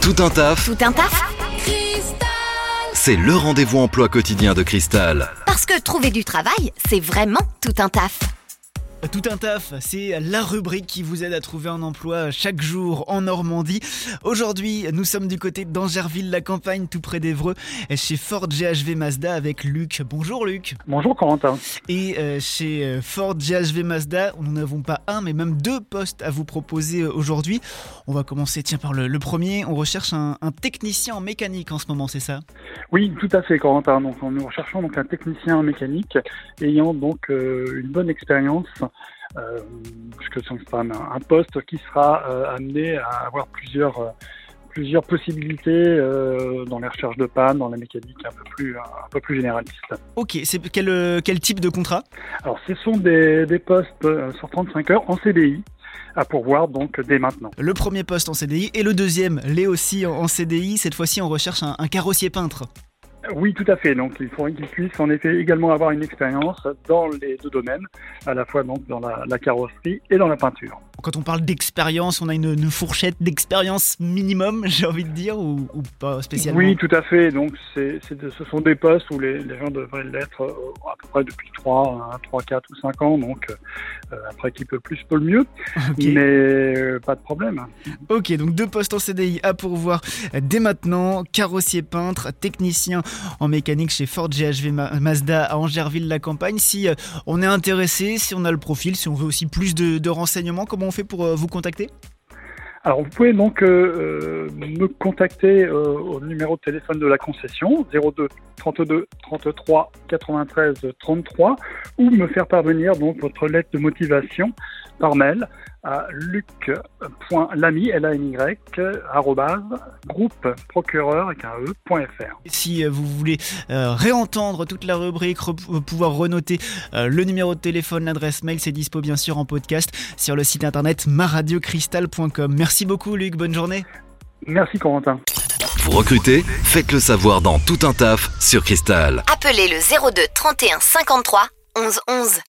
Tout un taf, Tout un taf c'est le rendez-vous emploi quotidien de Cristal. Parce que trouver du travail, c'est vraiment tout un taf. Tout un taf, c'est la rubrique qui vous aide à trouver un emploi chaque jour en Normandie. Aujourd'hui, nous sommes du côté d'Angerville-la-Campagne, tout près d'Evreux, chez Ford GHV Mazda avec Luc. Bonjour Luc. Bonjour Corentin. Et euh, chez euh, Ford GHV Mazda, nous n'avons pas un, mais même deux postes à vous proposer euh, aujourd'hui. On va commencer, tiens, par le, le premier. On recherche un, un technicien en mécanique en ce moment, c'est ça? Oui, tout à fait Corentin. Donc nous recherchons donc un technicien en mécanique ayant donc euh, une bonne expérience. Euh, puisque c'est un, un poste qui sera euh, amené à avoir plusieurs euh, plusieurs possibilités euh, dans les recherches de panne, dans la mécanique un peu plus un peu plus généraliste. Ok, c'est quel, quel type de contrat? Alors ce sont des, des postes sur 35 heures en CDI à pourvoir donc dès maintenant. Le premier poste en CDI et le deuxième, l'est aussi en- en CDI. Cette fois-ci, on recherche un, un carrossier peintre. Oui, tout à fait. Donc, il faudrait qu'il puisse en effet également avoir une expérience dans les deux domaines, à la fois donc dans la, la carrosserie et dans la peinture. Quand on parle d'expérience, on a une, une fourchette d'expérience minimum, j'ai envie de dire, ou, ou pas spécialement Oui, tout à fait. Donc, c'est, ce sont des postes où les, les gens devraient l'être euh, à peu près depuis 3, 3 4 ou 5 ans. Donc, euh, après, qui peut plus, peut le mieux. Mais euh, pas de problème. Ok, donc deux postes en CDI à pourvoir dès maintenant. Carrossier peintre, technicien en mécanique chez Ford GHV Ma- Mazda à Angerville-la-Campagne. Si euh, on est intéressé, si on a le profil, si on veut aussi plus de, de renseignements, comment on fait pour euh, vous contacter? Alors, vous pouvez donc euh, euh, me contacter euh, au numéro de téléphone de la concession 02 32 33 93 33 ou me faire parvenir donc votre lettre de motivation par mail à luc.lamy, l a n groupe procureur avec un e, point fr. Si vous voulez réentendre toute la rubrique, pouvoir renoter le numéro de téléphone, l'adresse mail, c'est dispo bien sûr en podcast sur le site internet maradiocristal.com. Merci beaucoup Luc, bonne journée. Merci Corentin. Vous recrutez Faites le savoir dans Tout un taf sur Cristal. Appelez le 02 31 53 11 11.